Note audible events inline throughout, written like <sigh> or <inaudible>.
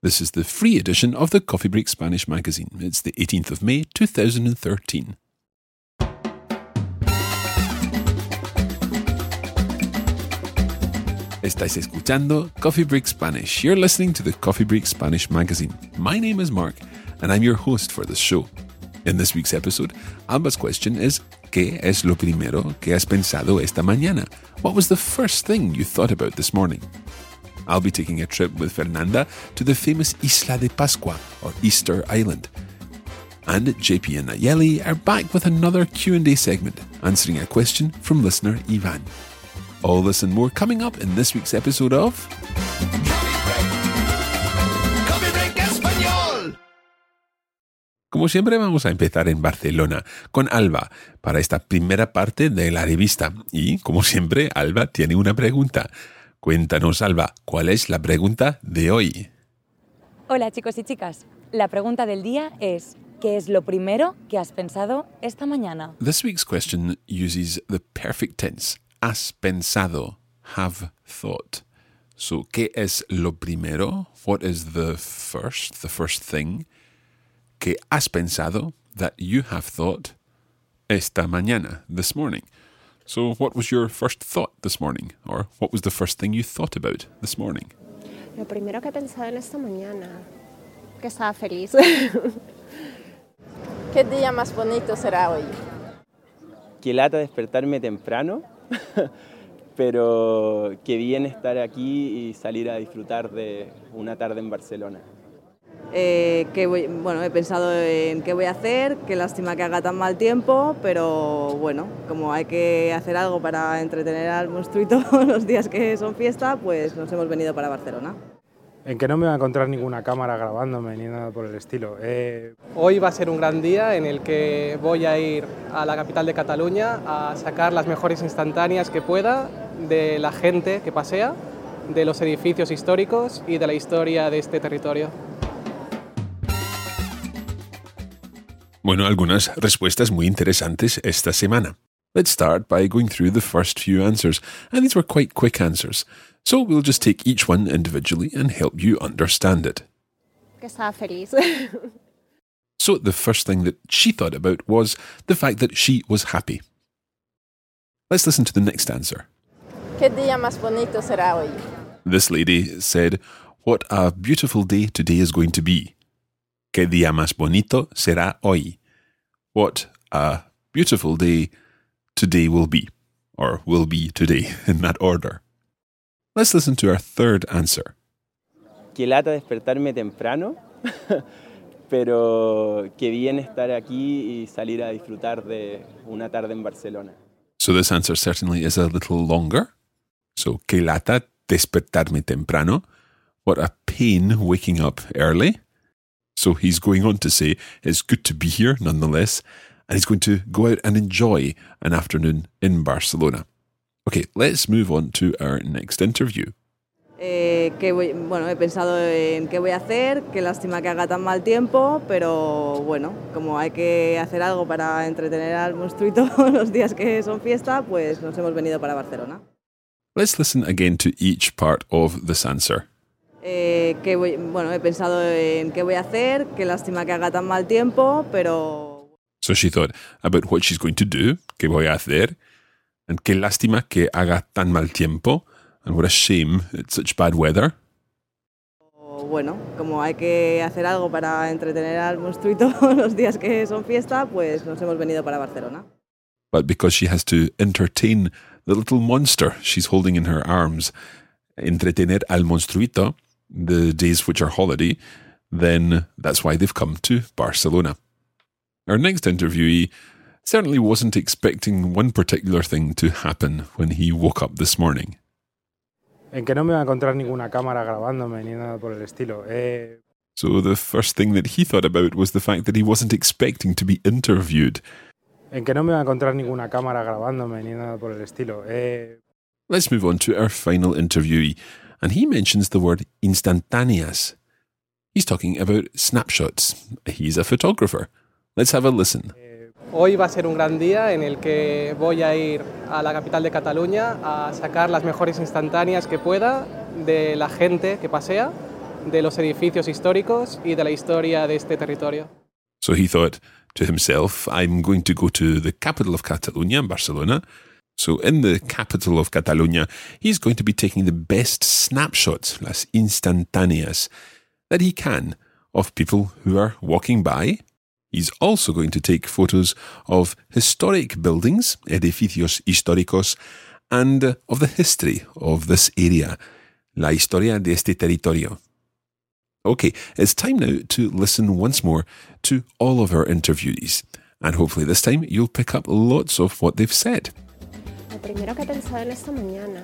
This is the free edition of the Coffee Break Spanish magazine. It's the 18th of May, 2013. Estáis escuchando Coffee Break Spanish. You're listening to the Coffee Break Spanish magazine. My name is Mark, and I'm your host for this show. In this week's episode, Alba's question is ¿Qué es lo primero que has pensado esta mañana? What was the first thing you thought about this morning? I'll be taking a trip with Fernanda to the famous Isla de Pascua, or Easter Island. And JP and Nayeli are back with another Q&A segment, answering a question from listener Ivan. All this and more coming up in this week's episode of... Como siempre vamos a empezar en Barcelona con Alba para esta primera parte de la revista. Y como siempre, Alba tiene una pregunta. Cuéntanos, Alba, ¿cuál es la pregunta de hoy? Hola chicos y chicas, la pregunta del día es, ¿qué es lo primero que has pensado esta mañana? This week's question uses the perfect tense. Has pensado, have thought. So, ¿qué es lo primero? What is the first, the first thing que has pensado that you have thought esta mañana, this morning? So, what was your first thought this morning? Or what was the first thing you thought about this morning? Lo primero que he pensado en esta mañana, que estaba feliz. <laughs> ¿Qué día más bonito será hoy? Qué lata despertarme temprano, <laughs> pero qué bien estar aquí y salir a disfrutar de una tarde en Barcelona. Eh, que voy- bueno, he pensado en qué voy a hacer, qué lástima que haga tan mal tiempo, pero bueno, como hay que hacer algo para entretener al monstruito <laughs> los días que son fiesta, pues nos hemos venido para Barcelona. En que no me va a encontrar ninguna cámara grabándome ni nada por el estilo. Eh, Hoy va a ser un gran día en el que voy a ir a la capital de Cataluña a sacar las mejores instantáneas que pueda de la gente que pasea, de los edificios históricos y de la historia de este territorio. Bueno, algunas respuestas muy interesantes esta semana. Let's start by going through the first few answers, and these were quite quick answers. So we'll just take each one individually and help you understand it. que estaba feliz. <laughs> So the first thing that she thought about was the fact that she was happy. Let's listen to the next answer. ¿Qué día más bonito será hoy? This lady said, What a beautiful day today is going to be. Que día más bonito será hoy. What a beautiful day today will be, or will be today, <laughs> in that order. Let's listen to our third answer. Qué lata despertarme temprano, <laughs> pero qué bien estar aquí y salir a disfrutar de una tarde en Barcelona. So this answer certainly is a little longer. So, que lata despertarme temprano. What a pain waking up early. So he's going on to say it's good to be here nonetheless, and he's going to go out and enjoy an afternoon in Barcelona. Okay, let's move on to our next interview. Eh, que voy- bueno, he pensado en qué voy a hacer, qué lástima que haga tan mal tiempo, pero bueno, como hay que hacer algo para entretener al monstruito <laughs> los días que son fiesta, pues nos hemos venido para Barcelona. Let's listen again to each part of this answer. Eh, que voy- bueno, he pensado en qué voy a hacer, qué lástima que haga tan mal tiempo, pero So she thought about what she's going to do, que voy a hacer, and qué lástima que haga tan mal tiempo, And what a shame it's such bad weather. Bueno, como hay que hacer algo para entretener al monstruito <laughs> los días que son fiesta, pues nos hemos venido para Barcelona. But because she has to entertain the little monster she's holding in her arms, entretener al monstruito, the days which are holiday, then that's why they've come to Barcelona. Our next interviewee certainly wasn't expecting one particular thing to happen when he woke up this morning. En que no me va a encontrar ninguna cámara grabándome ni nada por el estilo. Eh, So the first thing that he thought about was the fact that he wasn't expecting to be interviewed. en que no me va a encontrar ninguna cámara grabándome ni nada por el estilo. Eh, Let's move on to our final interviewee, and he mentions the word instantáneas. He's talking about snapshots. He's a photographer. Let's have a listen. Eh, hoy va a ser un gran día en el que voy a ir a la capital de Cataluña a sacar las mejores instantáneas que pueda de la gente que pasea, de los edificios históricos y de la historia de este territorio. So he thought to himself, I'm going to go to the capital of Catalonia, Barcelona. So in the capital of Catalonia, he's going to be taking the best snapshots, las instantáneas, that he can of people who are walking by. He's also going to take photos of historic buildings, edificios históricos, and of the history of this area, la historia de este territorio. Okay, it's time now to listen once more to all of our interviewees. And hopefully this time you'll pick up lots of what they've said. Lo primero que he pensado en esta mañana,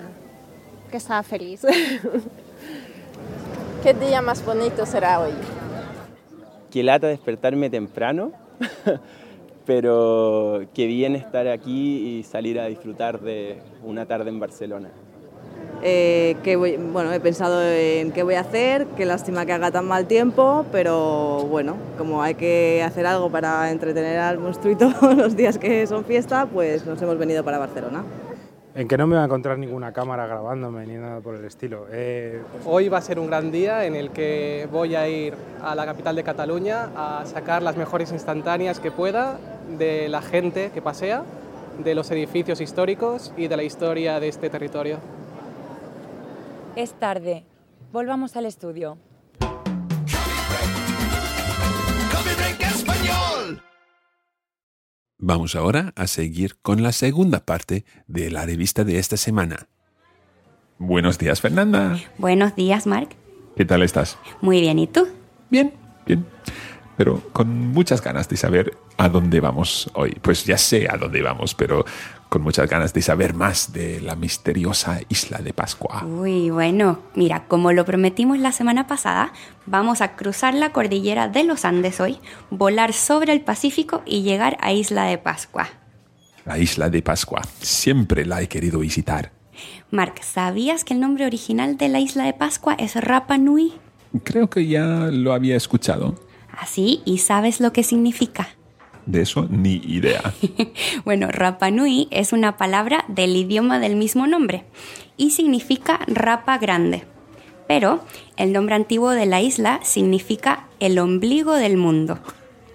que estaba feliz. <laughs> ¿Qué día más bonito será hoy? Qué lata despertarme temprano, <laughs> pero qué bien estar aquí y salir a disfrutar de una tarde en Barcelona. Eh, que voy- bueno, he pensado en qué voy a hacer, qué lástima que haga tan mal tiempo, pero bueno, como hay que hacer algo para entretener al monstruito <laughs> los días que son fiesta, pues nos hemos venido para Barcelona. en que no me va a encontrar ninguna cámara grabándome ni nada por el estilo. Eh, Hoy va a ser un gran día en el que voy a ir a la capital de Cataluña a sacar las mejores instantáneas que pueda de la gente que pasea, de los edificios históricos y de la historia de este territorio. Es tarde. Volvamos al estudio. Vamos ahora a seguir con la segunda parte de la revista de esta semana. Buenos días, Fernanda. Buenos días, Mark. ¿Qué tal estás? Muy bien, ¿y tú? Bien, bien. Pero con muchas ganas de saber a dónde vamos hoy. Pues ya sé a dónde vamos, pero con muchas ganas de saber más de la misteriosa isla de Pascua. Uy, bueno, mira, como lo prometimos la semana pasada, vamos a cruzar la cordillera de los Andes hoy, volar sobre el Pacífico y llegar a Isla de Pascua. La isla de Pascua. Siempre la he querido visitar. Mark, ¿sabías que el nombre original de la isla de Pascua es Rapa Nui? Creo que ya lo había escuchado. Así, ¿y sabes lo que significa? De eso ni idea. <laughs> Bueno, Rapa Nui es una palabra del idioma del mismo nombre y significa rapa grande. Pero el nombre antiguo de la isla significa el ombligo del mundo.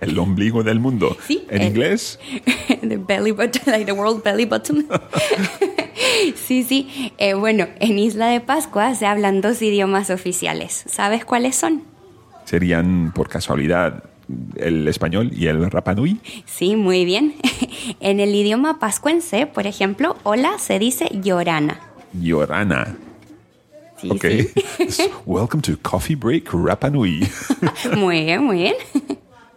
El ombligo del mundo. Sí, ¿En eh. inglés? <laughs> the belly button, like the world belly button. <laughs> sí, sí. Eh, bueno, en Isla de Pascua se hablan dos idiomas oficiales. ¿Sabes cuáles son? ¿Serían por casualidad el español y el rapanui? Sí, muy bien. <laughs> en el idioma pascuense, por ejemplo, hola se dice llorana. Yorana. Sí, ok. <laughs> Welcome to Coffee Break Rapanui. <laughs> Muy bien, muy bien.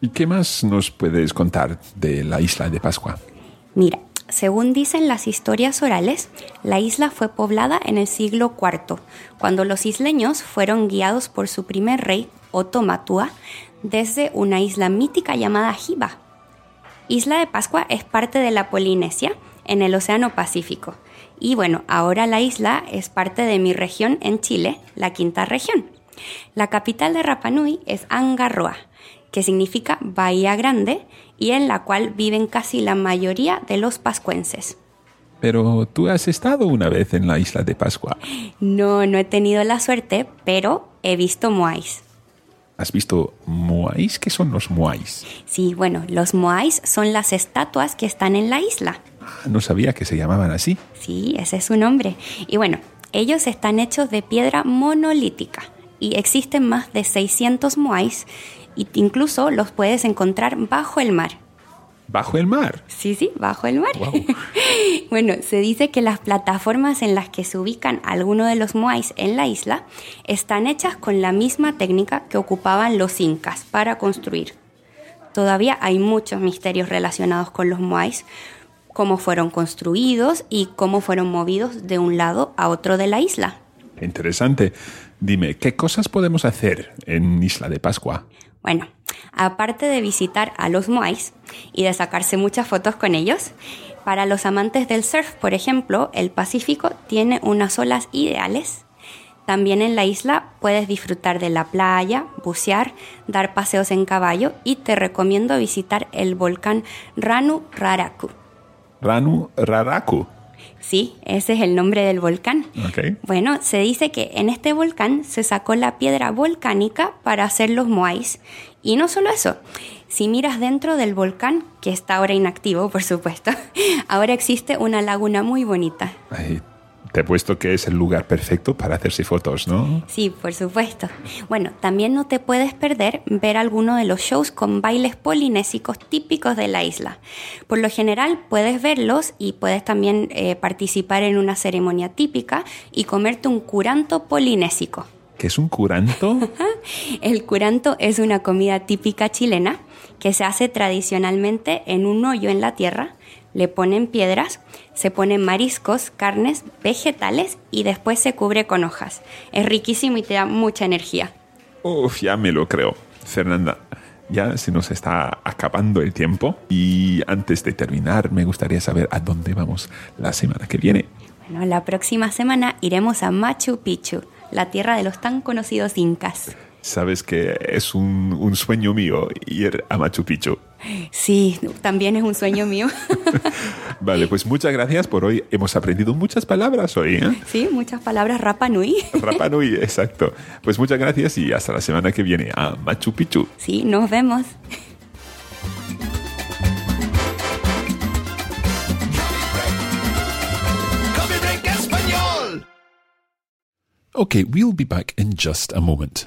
¿Y qué más nos puedes contar de la isla de Pascua? Mira, según dicen las historias orales, la isla fue poblada en el siglo IV, cuando los isleños fueron guiados por su primer rey, Otto Matua, desde una isla mítica llamada Jiba. Isla de Pascua es parte de la Polinesia, en el Océano Pacífico. Y bueno, ahora la isla es parte de mi región en Chile, la quinta región. La capital de Rapa Nui es Angarroa, que significa Bahía Grande y en la cual viven casi la mayoría de los pascuenses. Pero tú has estado una vez en la isla de Pascua. No, no he tenido la suerte, pero he visto moais. ¿Has visto moais? ¿Qué son los moais? Sí, bueno, los moais son las estatuas que están en la isla. No sabía que se llamaban así. Sí, ese es su nombre. Y bueno, Ellos están hechos de piedra monolítica y existen más de 600 moais e incluso los puedes encontrar bajo el mar. ¿Bajo el mar? Sí, sí, bajo el mar. <laughs> bueno, se dice que las plataformas en las que se ubican algunos de los moais en la isla están hechas con la misma técnica que ocupaban los incas para construir. Todavía hay muchos misterios relacionados con los moais, cómo fueron construidos y cómo fueron movidos de un lado a otro de la isla. Interesante. Dime, ¿qué cosas podemos hacer en Isla de Pascua? Bueno, aparte de visitar a los moais y de sacarse muchas fotos con ellos, para los amantes del surf, por ejemplo, el Pacífico tiene unas olas ideales. También en la isla puedes disfrutar de la playa, bucear, dar paseos en caballo y te recomiendo visitar el volcán Ranu Raraku. Ranu Raraku. Sí, ese es el nombre del volcán. Bueno, se dice que en este volcán se sacó la piedra volcánica para hacer los moais. Y no solo eso, si miras dentro del volcán, que está ahora inactivo, por supuesto, <laughs> ahora existe una laguna muy bonita. Te he puesto que es el lugar perfecto para hacerse fotos, ¿no? Sí, por supuesto. Bueno, también no te puedes perder ver alguno de los shows con bailes polinésicos típicos de la isla. Por lo general puedes verlos y puedes también eh, participar en una ceremonia típica y comerte un curanto polinésico. ¿Qué es un curanto? <laughs> el curanto es una comida típica chilena que se hace tradicionalmente en un hoyo en la tierra le ponen piedras, se ponen mariscos, carnes, vegetales y después se cubre con hojas. Es riquísimo y te da mucha energía. Uf, ya me lo creo. Fernanda, ya se nos está acabando el tiempo y antes de terminar me gustaría saber a dónde vamos la semana que viene. Bueno, la próxima semana iremos a Machu Picchu, la tierra de los tan conocidos incas. Sabes que es un, un sueño mío ir a Machu Picchu. Sí, también es un sueño mío. <laughs> vale, pues muchas gracias por hoy. Hemos aprendido muchas palabras hoy. ¿eh? Sí, muchas palabras Rapa Nui. <laughs> Rapa Nui, exacto. Pues muchas gracias y hasta la semana que viene a Machu Picchu. Sí, nos vemos. Okay, we'll be back in just a moment.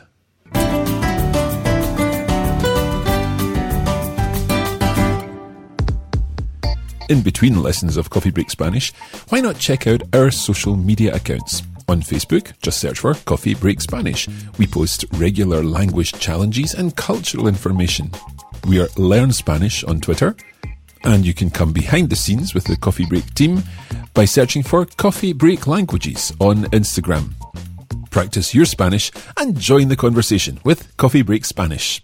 In between lessons of Coffee Break Spanish, why not check out our social media accounts? On Facebook, just search for Coffee Break Spanish. We post regular language challenges and cultural information. We are Learn Spanish on Twitter, and you can come behind the scenes with the Coffee Break team by searching for Coffee Break Languages on Instagram. Practice your Spanish and join the conversation with Coffee Break Spanish.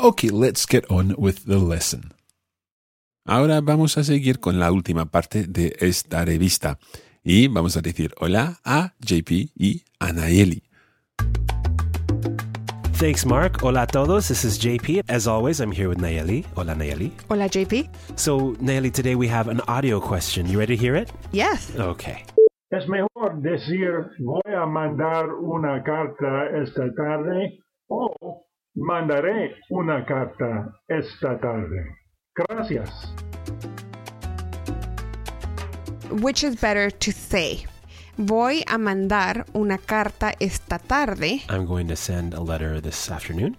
Okay, let's get on with the lesson. Ahora vamos a seguir con la última parte de esta revista. Y vamos a decir hola a JP y a Nayeli. Thanks, Mark. Hola a todos. This is JP. As always, I'm here with Nayeli. Hola, Nayeli. Hola, JP. So, Nayeli, today we have an audio question. You ready to hear it? Yes. Okay. Es mejor decir voy a mandar una carta esta tarde o mandaré una carta esta tarde. Gracias. Which is better to say? Voy a mandar una carta esta tarde I'm going to send a letter this afternoon.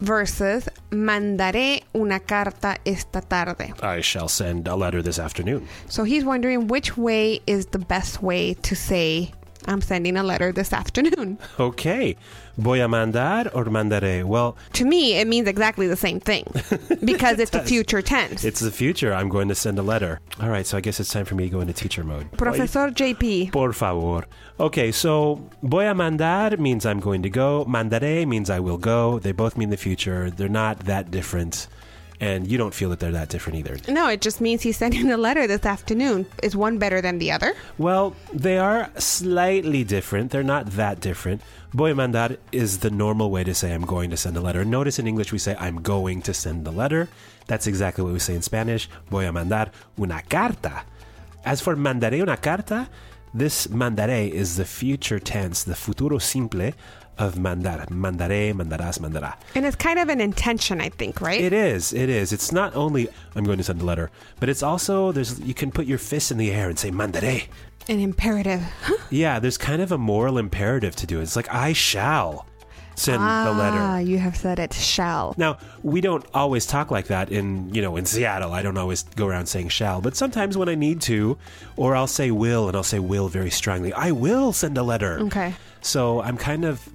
versus mandaré una carta esta tarde. I shall send a letter this afternoon. So he's wondering which way is the best way to say I'm sending a letter this afternoon. <laughs> Okay. Voy a mandar or mandaré? Well, To me, it means exactly the same thing <laughs> because it's the future tense. it's the future. I'm going to send a letter. All right, so I guess it's time for me to go into teacher mode. Professor JP. Por favor. Okay, so voy a mandar means I'm going to go. Mandaré means I will go. They both mean the future. They're not that different. And you don't feel that they're that different either. No, it just means he's sending a letter this afternoon. Is one better than the other? Well, they are slightly different. They're not that different. Voy a mandar is the normal way to say I'm going to send a letter. Notice in English we say I'm going to send the letter. That's exactly what we say in Spanish. Voy a mandar una carta. As for mandaré una carta, this mandaré is the future tense, the futuro simple of mandar. Mandaré, mandarás, mandará. And it's kind of an intention, I think, right? It is. It is. It's not only I'm going to send a letter, but it's also there's you can put your fist in the air and say mandaré. An imperative. <laughs> Yeah, there's kind of a moral imperative to do it. It's like I shall send the letter. Ah, you have said it shall. Now, we don't always talk like that in, you know, in Seattle. I don't always go around saying shall, but sometimes when I need to, or I'll say will and I'll say will very strongly. I will send a letter. Okay. So I'm kind of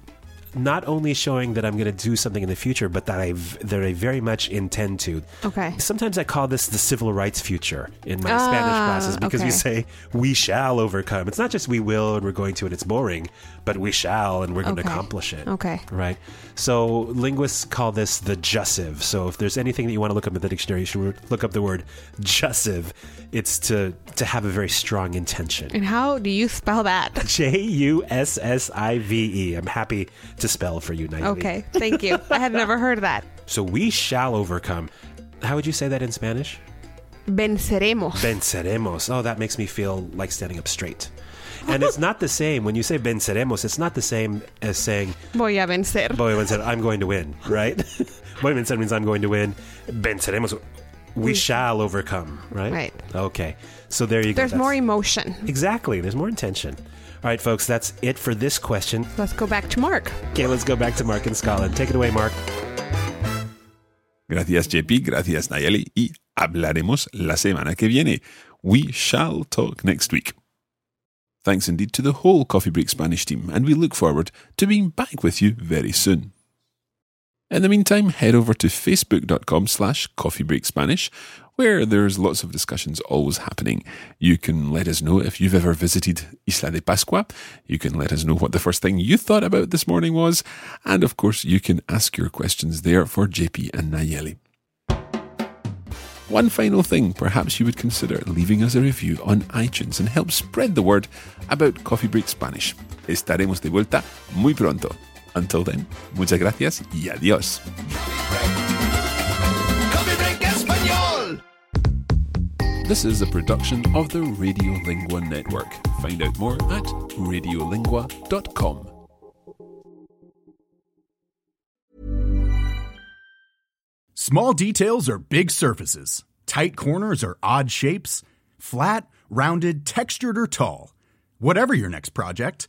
not only showing that I'm going to do something in the future, but that I that I very much intend to. Okay. Sometimes I call this the civil rights future in my Ah, Spanish classes because we say we shall overcome. It's not just we will and we're going to and it's boring, but we shall and we're going to accomplish it. Okay. Right. So linguists call this the jussive. So if there's anything that you want to look up in the dictionary, you should look up the word jussive. It's to to have a very strong intention. And how do you spell that? J U S S I V E. I'm happy to spell for you, Nayeli. Okay, thank you. I had never heard that. So we shall overcome. How would you say that in Spanish? Venceremos. Venceremos. Oh, that makes me feel like standing up straight. And it's not the same when you say venceremos. It's not the same as saying Voy a vencer. voy a vencer. I'm going to win, right? <laughs> voy a vencer means I'm going to win. Venceremos. We mm. shall overcome, right? Right. Okay. So there you go. There's That's- more emotion. Exactly. There's more intention. All right, folks. That's it for this question. Let's go back to Mark. Okay, let's go back to Mark in Scotland. Take it away, Mark. Gracias JP, gracias Nayeli y hablaremos la semana que viene. We shall talk next week. Thanks indeed to the whole Coffee Break Spanish team, and we look forward to being back with you very soon. In the meantime, head over to facebook.com slash coffeebreakspanish, where there's lots of discussions always happening. You can let us know if you've ever visited Isla de Pascua. You can let us know what the first thing you thought about this morning was. And of course, you can ask your questions there for JP and Nayeli. One final thing, perhaps you would consider leaving us a review on iTunes and help spread the word about Coffee Break Spanish. Estaremos de vuelta muy pronto. Until then, muchas gracias y adiós. This is a production of the Radiolingua Network. Find out more at radiolingua.com. Small details are big surfaces. Tight corners are odd shapes. Flat, rounded, textured, or tall. Whatever your next project,